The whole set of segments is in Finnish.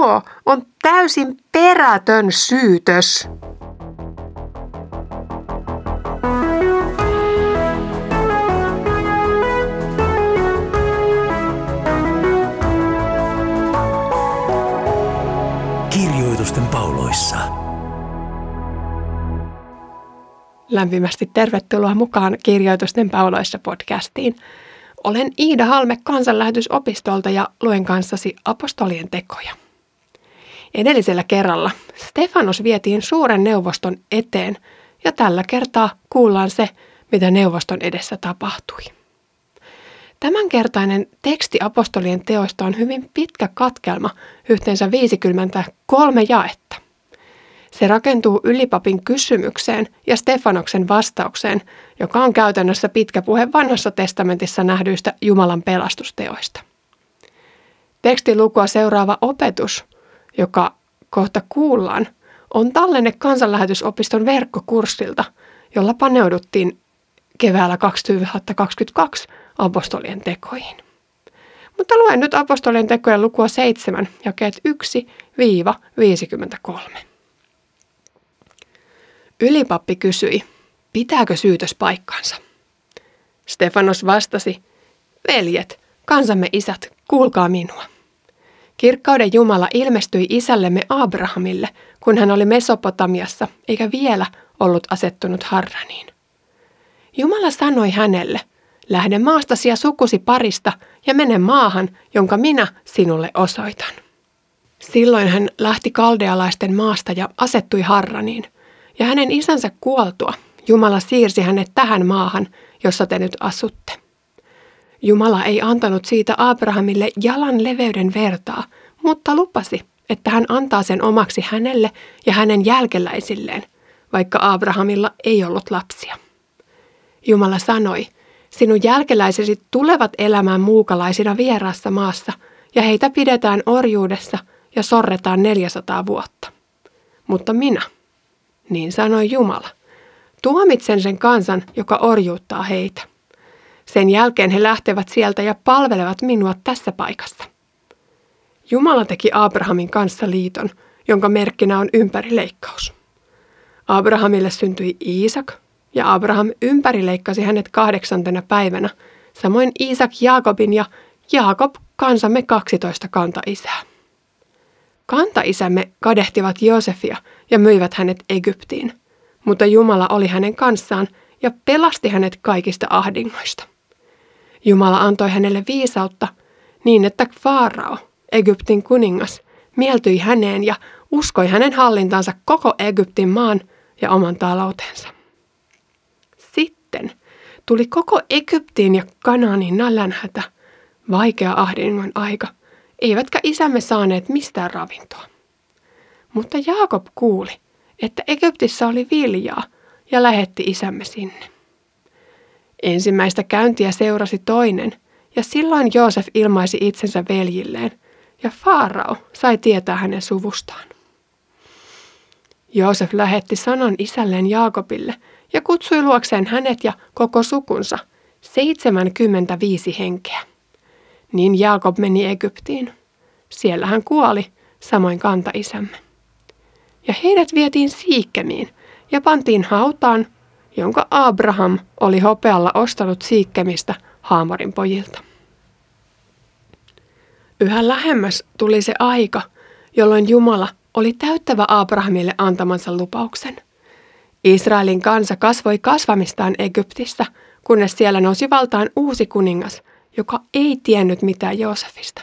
tuo on täysin perätön syytös. Kirjoitusten pauloissa. Lämpimästi tervetuloa mukaan Kirjoitusten pauloissa podcastiin. Olen Iida Halme kansanlähetysopistolta ja luen kanssasi apostolien tekoja. Edellisellä kerralla Stefanos vietiin suuren neuvoston eteen ja tällä kertaa kuullaan se, mitä neuvoston edessä tapahtui. Tämänkertainen teksti apostolien teoista on hyvin pitkä katkelma, yhteensä 53 jaetta. Se rakentuu ylipapin kysymykseen ja Stefanoksen vastaukseen, joka on käytännössä pitkä puhe vanhassa testamentissa nähdyistä Jumalan pelastusteoista. Tekstilukua seuraava opetus, joka kohta kuullaan, on tallenne kansanlähetysopiston verkkokurssilta, jolla paneuduttiin keväällä 2022 apostolien tekoihin. Mutta luen nyt apostolien tekojen lukua 7, jakeet 1-53. Ylipappi kysyi, pitääkö syytös paikkansa? Stefanos vastasi, veljet, kansamme isät, kuulkaa minua. Kirkkauden Jumala ilmestyi isällemme Abrahamille, kun hän oli Mesopotamiassa, eikä vielä ollut asettunut Harraniin. Jumala sanoi hänelle, lähde maastasi ja sukusi parista ja mene maahan, jonka minä sinulle osoitan. Silloin hän lähti kaldealaisten maasta ja asettui Harraniin – ja hänen isänsä kuoltua Jumala siirsi hänet tähän maahan, jossa te nyt asutte. Jumala ei antanut siitä Abrahamille jalan leveyden vertaa, mutta lupasi, että hän antaa sen omaksi hänelle ja hänen jälkeläisilleen, vaikka Abrahamilla ei ollut lapsia. Jumala sanoi, sinun jälkeläisesi tulevat elämään muukalaisina vieraassa maassa, ja heitä pidetään orjuudessa ja sorretaan 400 vuotta. Mutta minä, niin sanoi Jumala. Tuomitsen sen kansan, joka orjuuttaa heitä. Sen jälkeen he lähtevät sieltä ja palvelevat minua tässä paikassa. Jumala teki Abrahamin kanssa liiton, jonka merkkinä on ympärileikkaus. Abrahamille syntyi Iisak, ja Abraham ympärileikkasi hänet kahdeksantena päivänä, samoin Iisak Jaakobin ja Jaakob kansamme 12 kanta-isää. Kantaisämme kadehtivat Joosefia ja myivät hänet Egyptiin, mutta Jumala oli hänen kanssaan ja pelasti hänet kaikista ahdingoista. Jumala antoi hänelle viisautta niin, että Faarao, Egyptin kuningas, mieltyi häneen ja uskoi hänen hallintansa koko Egyptin maan ja oman taloutensa. Sitten tuli koko Egyptiin ja Kanaanin nälänhätä, vaikea ahdingon aika – eivätkä isämme saaneet mistään ravintoa. Mutta Jaakob kuuli, että Egyptissä oli viljaa ja lähetti isämme sinne. Ensimmäistä käyntiä seurasi toinen, ja silloin Joosef ilmaisi itsensä veljilleen, ja Faarao sai tietää hänen suvustaan. Joosef lähetti sanan isälleen Jaakobille ja kutsui luokseen hänet ja koko sukunsa, 75 henkeä. Niin Jaakob meni Egyptiin. Siellä hän kuoli, samoin kantaisämme. Ja heidät vietiin Siikkemiin ja pantiin hautaan, jonka Abraham oli hopealla ostanut Siikkemistä Haamorin pojilta. Yhä lähemmäs tuli se aika, jolloin Jumala oli täyttävä Abrahamille antamansa lupauksen. Israelin kansa kasvoi kasvamistaan Egyptissä, kunnes siellä nousi valtaan uusi kuningas, joka ei tiennyt mitään Joosefista.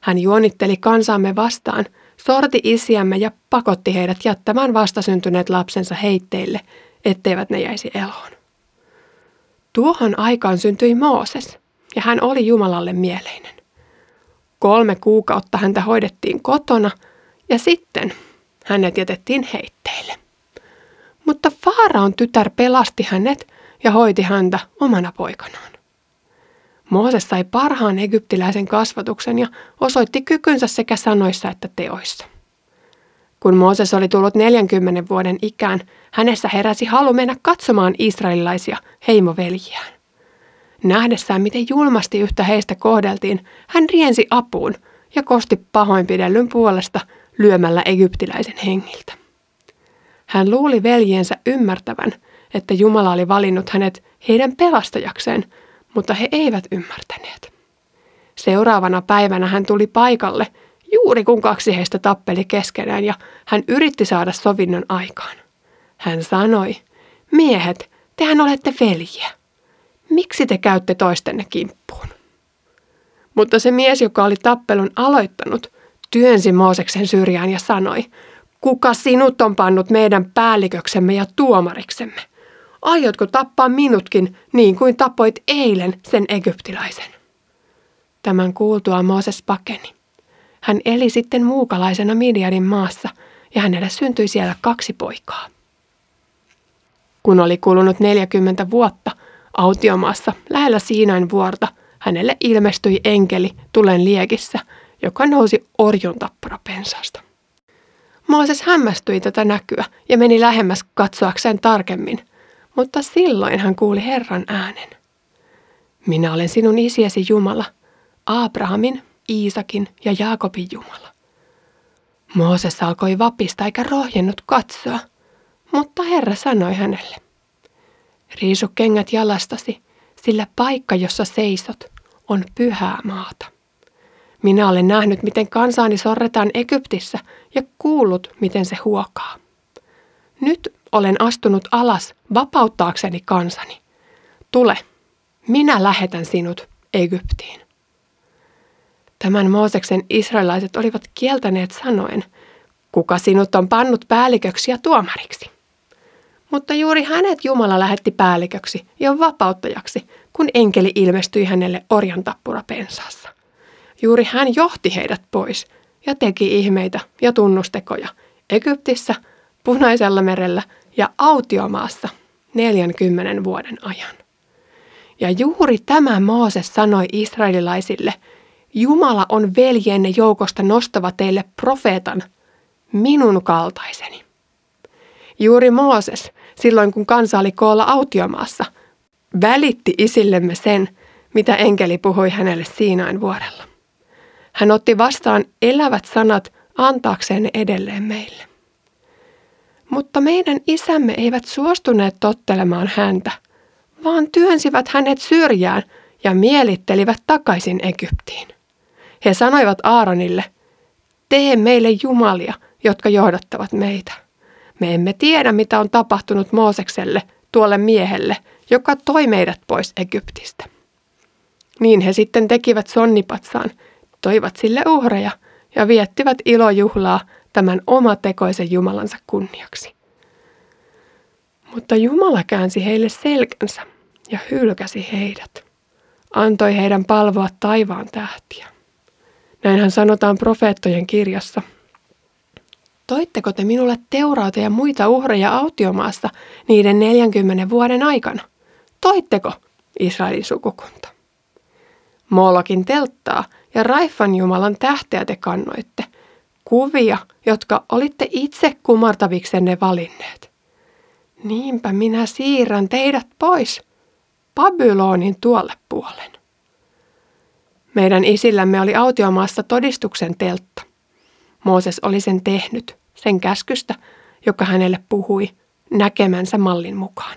Hän juonitteli kansaamme vastaan, sorti isiämme ja pakotti heidät jättämään vastasyntyneet lapsensa heitteille, etteivät ne jäisi eloon. Tuohon aikaan syntyi Mooses, ja hän oli Jumalalle mieleinen. Kolme kuukautta häntä hoidettiin kotona, ja sitten hänet jätettiin heitteille. Mutta Faaraon tytär pelasti hänet ja hoiti häntä omana poikanaan. Mooses sai parhaan egyptiläisen kasvatuksen ja osoitti kykynsä sekä sanoissa että teoissa. Kun Mooses oli tullut 40 vuoden ikään, hänessä heräsi halu mennä katsomaan israelilaisia heimoveljiään. Nähdessään, miten julmasti yhtä heistä kohdeltiin, hän riensi apuun ja kosti pahoinpidellyn puolesta lyömällä egyptiläisen hengiltä. Hän luuli veljiensä ymmärtävän, että Jumala oli valinnut hänet heidän pelastajakseen, mutta he eivät ymmärtäneet. Seuraavana päivänä hän tuli paikalle, juuri kun kaksi heistä tappeli keskenään ja hän yritti saada sovinnon aikaan. Hän sanoi, miehet, tehän olette veljiä. Miksi te käytte toistenne kimppuun? Mutta se mies, joka oli tappelun aloittanut, työnsi Mooseksen syrjään ja sanoi, kuka sinut on pannut meidän päälliköksemme ja tuomariksemme? Aiotko tappaa minutkin niin kuin tapoit eilen sen egyptiläisen? Tämän kuultua Mooses pakeni. Hän eli sitten muukalaisena Midianin maassa ja hänelle syntyi siellä kaksi poikaa. Kun oli kulunut 40 vuotta autiomaassa lähellä Siinain vuorta, hänelle ilmestyi enkeli tulen liekissä, joka nousi orjun tappara pensasta. Mooses hämmästyi tätä näkyä ja meni lähemmäs katsoakseen tarkemmin, mutta silloin hän kuuli Herran äänen. Minä olen sinun isiesi Jumala, Abrahamin, Iisakin ja Jaakobin Jumala. Mooses alkoi vapista eikä rohjennut katsoa, mutta Herra sanoi hänelle, riisu kengät jalastasi, sillä paikka, jossa seisot, on pyhää maata. Minä olen nähnyt, miten kansaani sorretaan Egyptissä ja kuullut, miten se huokaa. Nyt olen astunut alas vapauttaakseni kansani. Tule, minä lähetän sinut Egyptiin. Tämän Mooseksen israelaiset olivat kieltäneet sanoen, kuka sinut on pannut päälliköksi ja tuomariksi. Mutta juuri hänet Jumala lähetti päälliköksi ja vapauttajaksi, kun enkeli ilmestyi hänelle orjan tappura pensaassa. Juuri hän johti heidät pois ja teki ihmeitä ja tunnustekoja Egyptissä, Punaisella merellä ja autiomaassa 40 vuoden ajan. Ja juuri tämä Mooses sanoi israelilaisille, Jumala on veljenne joukosta nostava teille profeetan, minun kaltaiseni. Juuri Mooses, silloin kun kansa oli koolla autiomaassa, välitti isillemme sen, mitä enkeli puhui hänelle Siinain vuorella. Hän otti vastaan elävät sanat antaakseen ne edelleen meille. Mutta meidän isämme eivät suostuneet tottelemaan häntä, vaan työnsivät hänet syrjään ja mielittelivät takaisin Egyptiin. He sanoivat Aaronille, tee meille jumalia, jotka johdattavat meitä. Me emme tiedä, mitä on tapahtunut Moosekselle, tuolle miehelle, joka toi meidät pois Egyptistä. Niin he sitten tekivät sonnipatsaan, toivat sille uhreja ja viettivät ilojuhlaa tämän omatekoisen Jumalansa kunniaksi. Mutta Jumala käänsi heille selkänsä ja hylkäsi heidät. Antoi heidän palvoa taivaan tähtiä. Näinhän sanotaan profeettojen kirjassa. Toitteko te minulle teuraata ja muita uhreja autiomaassa niiden 40 vuoden aikana? Toitteko, Israelin sukukunta? Molokin telttaa ja Raifan Jumalan tähteä te kannoitte, kuvia, jotka olitte itse kumartaviksenne valinneet. Niinpä minä siirrän teidät pois Babylonin tuolle puolen. Meidän isillämme oli autiomaassa todistuksen teltta. Mooses oli sen tehnyt, sen käskystä, joka hänelle puhui, näkemänsä mallin mukaan.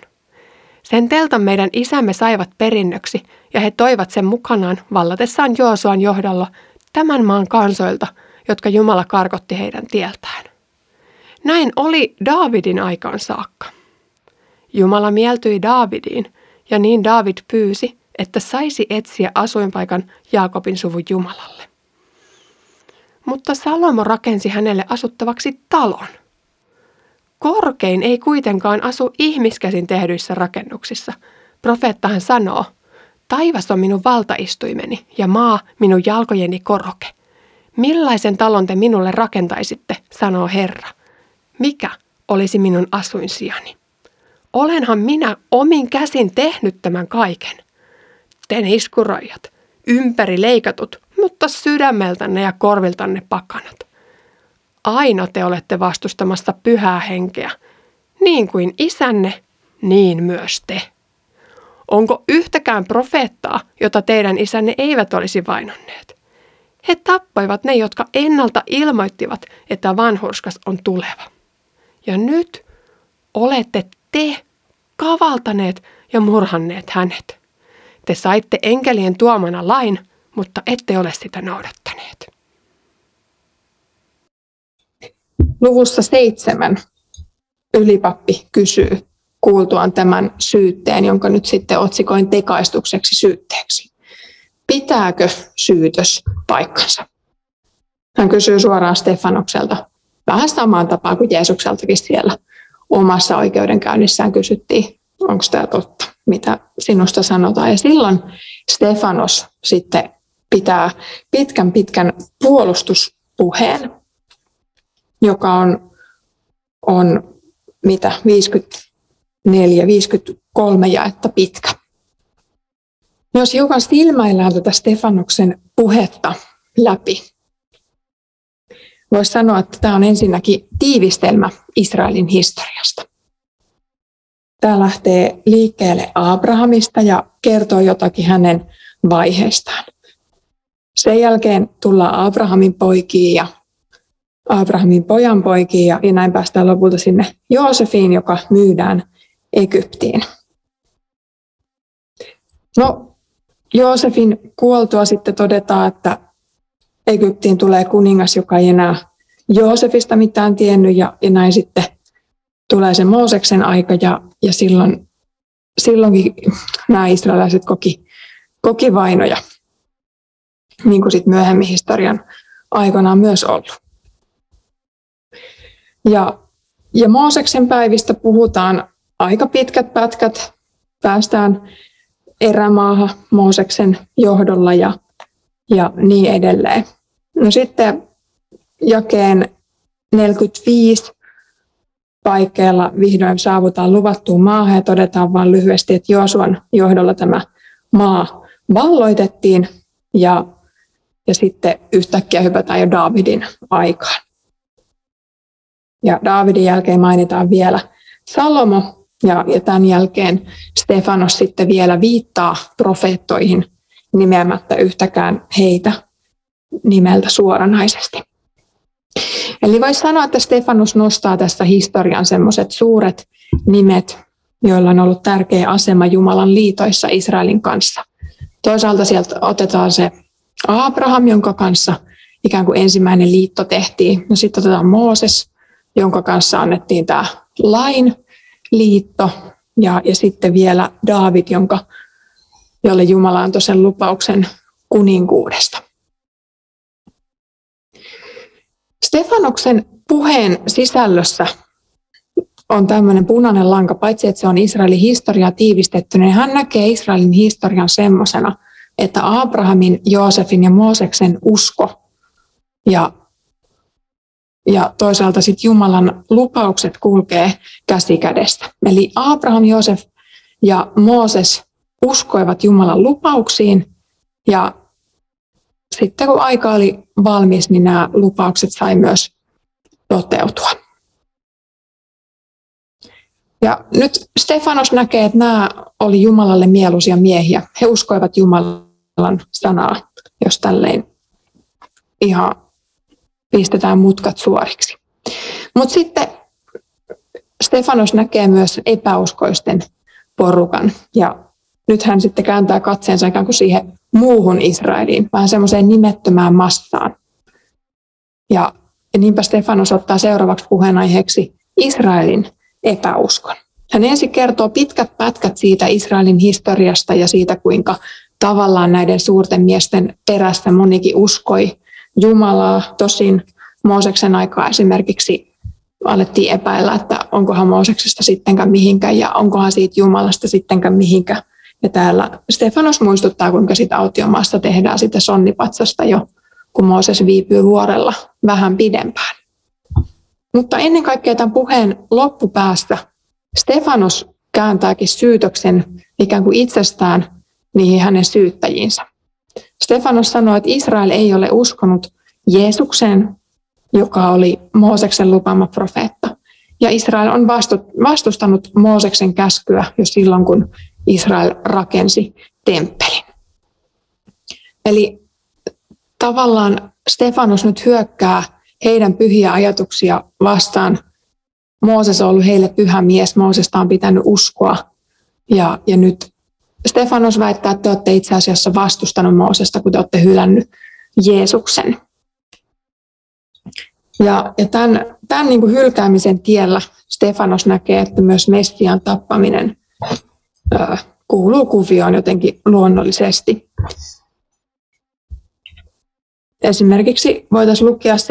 Sen teltan meidän isämme saivat perinnöksi ja he toivat sen mukanaan vallatessaan Joosuan johdolla tämän maan kansoilta, jotka Jumala karkotti heidän tieltään. Näin oli Daavidin aikaan saakka. Jumala mieltyi Daavidiin ja niin Daavid pyysi, että saisi etsiä asuinpaikan Jaakobin suvun Jumalalle. Mutta Salomo rakensi hänelle asuttavaksi talon. Korkein ei kuitenkaan asu ihmiskäsin tehdyissä rakennuksissa. Profeettahan sanoo, taivas on minun valtaistuimeni ja maa minun jalkojeni koroke. Millaisen talon te minulle rakentaisitte, sanoo Herra. Mikä olisi minun asuinsijani? Olenhan minä omin käsin tehnyt tämän kaiken sitten iskurajat, ympäri leikatut, mutta sydämeltänne ja korviltanne pakanat. Aina te olette vastustamassa pyhää henkeä, niin kuin isänne, niin myös te. Onko yhtäkään profeettaa, jota teidän isänne eivät olisi vainonneet? He tappoivat ne, jotka ennalta ilmoittivat, että vanhurskas on tuleva. Ja nyt olette te kavaltaneet ja murhanneet hänet. Te saitte enkelien tuomana lain, mutta ette ole sitä noudattaneet. Luvussa seitsemän ylipappi kysyy kuultuaan tämän syytteen, jonka nyt sitten otsikoin tekaistukseksi syytteeksi. Pitääkö syytös paikkansa? Hän kysyy suoraan Stefanokselta, vähän samaan tapaan kuin Jeesukseltakin siellä omassa oikeudenkäynnissään kysyttiin, onko tämä totta, mitä sinusta sanotaan. Ja silloin Stefanos sitten pitää pitkän pitkän puolustuspuheen, joka on, on mitä 54, 53 jaetta pitkä. Jos hiukan silmäillään tätä Stefanoksen puhetta läpi, voisi sanoa, että tämä on ensinnäkin tiivistelmä Israelin historiasta. Tämä lähtee liikkeelle Abrahamista ja kertoo jotakin hänen vaiheestaan. Sen jälkeen tullaan Abrahamin poikiin ja Abrahamin pojan poikiin ja, näin päästään lopulta sinne Joosefiin, joka myydään Egyptiin. No, Joosefin kuoltua sitten todetaan, että Egyptiin tulee kuningas, joka ei enää Joosefista mitään tiennyt ja, ja näin sitten tulee se Mooseksen aika ja, ja silloin, silloinkin nämä israelaiset koki, koki vainoja, niin kuin sitten myöhemmin historian aikana on myös ollut. Ja, ja Mooseksen päivistä puhutaan aika pitkät pätkät. Päästään erämaahan Mooseksen johdolla ja, ja niin edelleen. No sitten jakeen 45 paikkeilla vihdoin saavutaan luvattuun maahan ja todetaan vain lyhyesti, että Joosuan johdolla tämä maa valloitettiin ja, ja sitten yhtäkkiä hypätään jo Davidin aikaan. Ja Davidin jälkeen mainitaan vielä Salomo ja, ja tämän jälkeen Stefanos sitten vielä viittaa profeettoihin nimeämättä yhtäkään heitä nimeltä suoranaisesti. Eli voisi sanoa, että Stefanus nostaa tässä historian semmoiset suuret nimet, joilla on ollut tärkeä asema Jumalan liitoissa Israelin kanssa. Toisaalta sieltä otetaan se Abraham, jonka kanssa ikään kuin ensimmäinen liitto tehtiin. No sitten otetaan Mooses, jonka kanssa annettiin tämä lain liitto. Ja, ja sitten vielä David, jonka, jolle Jumala antoi sen lupauksen kuninkuudesta. Stefanoksen puheen sisällössä on tämmöinen punainen lanka, paitsi että se on Israelin historia tiivistetty, niin hän näkee Israelin historian semmoisena, että Abrahamin, Joosefin ja Mooseksen usko ja, ja toisaalta sitten Jumalan lupaukset kulkee käsi kädestä. Eli Abraham, Joosef ja Mooses uskoivat Jumalan lupauksiin ja sitten kun aika oli valmis, niin nämä lupaukset sai myös toteutua. Ja nyt Stefanos näkee, että nämä oli Jumalalle mieluisia miehiä. He uskoivat Jumalan sanaa, jos tälleen ihan pistetään mutkat suoriksi. Mutta sitten Stefanos näkee myös epäuskoisten porukan. Ja nyt hän sitten kääntää katseensa ikään kuin siihen muuhun Israeliin, vähän semmoiseen nimettömään massaan. Ja, niinpä Stefanos ottaa seuraavaksi puheenaiheeksi Israelin epäuskon. Hän ensin kertoo pitkät pätkät siitä Israelin historiasta ja siitä, kuinka tavallaan näiden suurten miesten perässä monikin uskoi Jumalaa. Tosin Mooseksen aikaa esimerkiksi alettiin epäillä, että onkohan Mooseksesta sittenkään mihinkään ja onkohan siitä Jumalasta sittenkään mihinkään. Ja täällä Stefanos muistuttaa, kuinka sitä autiomaasta tehdään sitä sonnipatsasta jo, kun Mooses viipyy vuorella vähän pidempään. Mutta ennen kaikkea tämän puheen loppupäästä Stefanos kääntääkin syytöksen ikään kuin itsestään niihin hänen syyttäjiinsä. Stefanos sanoi, että Israel ei ole uskonut Jeesukseen, joka oli Mooseksen lupama profeetta. Ja Israel on vastustanut Mooseksen käskyä jo silloin, kun Israel rakensi temppelin. Eli tavallaan Stefanos nyt hyökkää heidän pyhiä ajatuksia vastaan. Mooses on ollut heille pyhä mies, Moosesta on pitänyt uskoa. Ja, ja nyt Stefanos väittää, että te olette itse asiassa vastustanut Moosesta, kun te olette hylännyt Jeesuksen. Ja, ja tämän, tämän niin kuin hylkäämisen tiellä Stefanos näkee, että myös Messian tappaminen kuuluu kuvioon jotenkin luonnollisesti. Esimerkiksi voitaisiin lukea 7.52.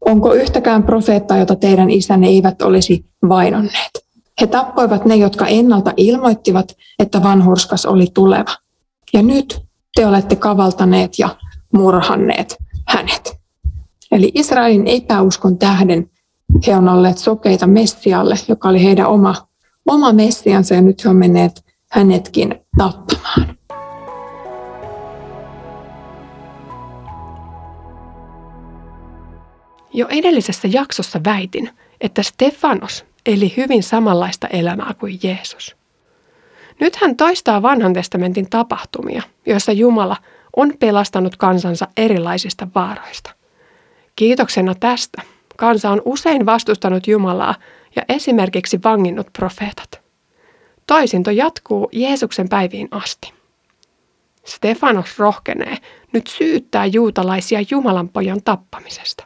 Onko yhtäkään profeettaa, jota teidän isänne eivät olisi vainonneet? He tappoivat ne, jotka ennalta ilmoittivat, että vanhurskas oli tuleva. Ja nyt te olette kavaltaneet ja murhanneet hänet. Eli Israelin epäuskon tähden he on olleet sokeita Messialle, joka oli heidän oma, oma Messiansa, ja nyt he on menneet hänetkin tappamaan. Jo edellisessä jaksossa väitin, että Stefanos eli hyvin samanlaista elämää kuin Jeesus. Nyt hän toistaa vanhan testamentin tapahtumia, joissa Jumala on pelastanut kansansa erilaisista vaaroista. Kiitoksena tästä kansa on usein vastustanut Jumalaa ja esimerkiksi vanginnut profeetat. Toisinto jatkuu Jeesuksen päiviin asti. Stefanos rohkenee nyt syyttää juutalaisia Jumalan pojan tappamisesta.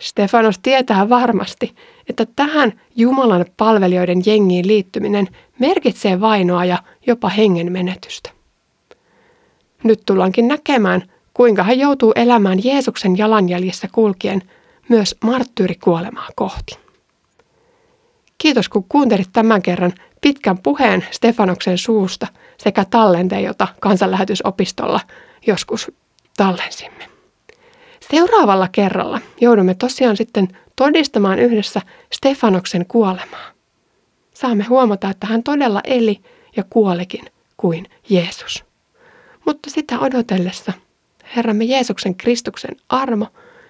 Stefanos tietää varmasti, että tähän Jumalan palvelijoiden jengiin liittyminen merkitsee vainoa ja jopa hengen menetystä. Nyt tullaankin näkemään, kuinka hän joutuu elämään Jeesuksen jalanjäljissä kulkien myös marttyyrikuolemaa kohti. Kiitos kun kuuntelit tämän kerran pitkän puheen Stefanoksen suusta sekä tallenteen, jota kansanlähetysopistolla joskus tallensimme. Seuraavalla kerralla joudumme tosiaan sitten todistamaan yhdessä Stefanoksen kuolemaa. Saamme huomata, että hän todella eli ja kuolikin kuin Jeesus. Mutta sitä odotellessa Herramme Jeesuksen Kristuksen armo,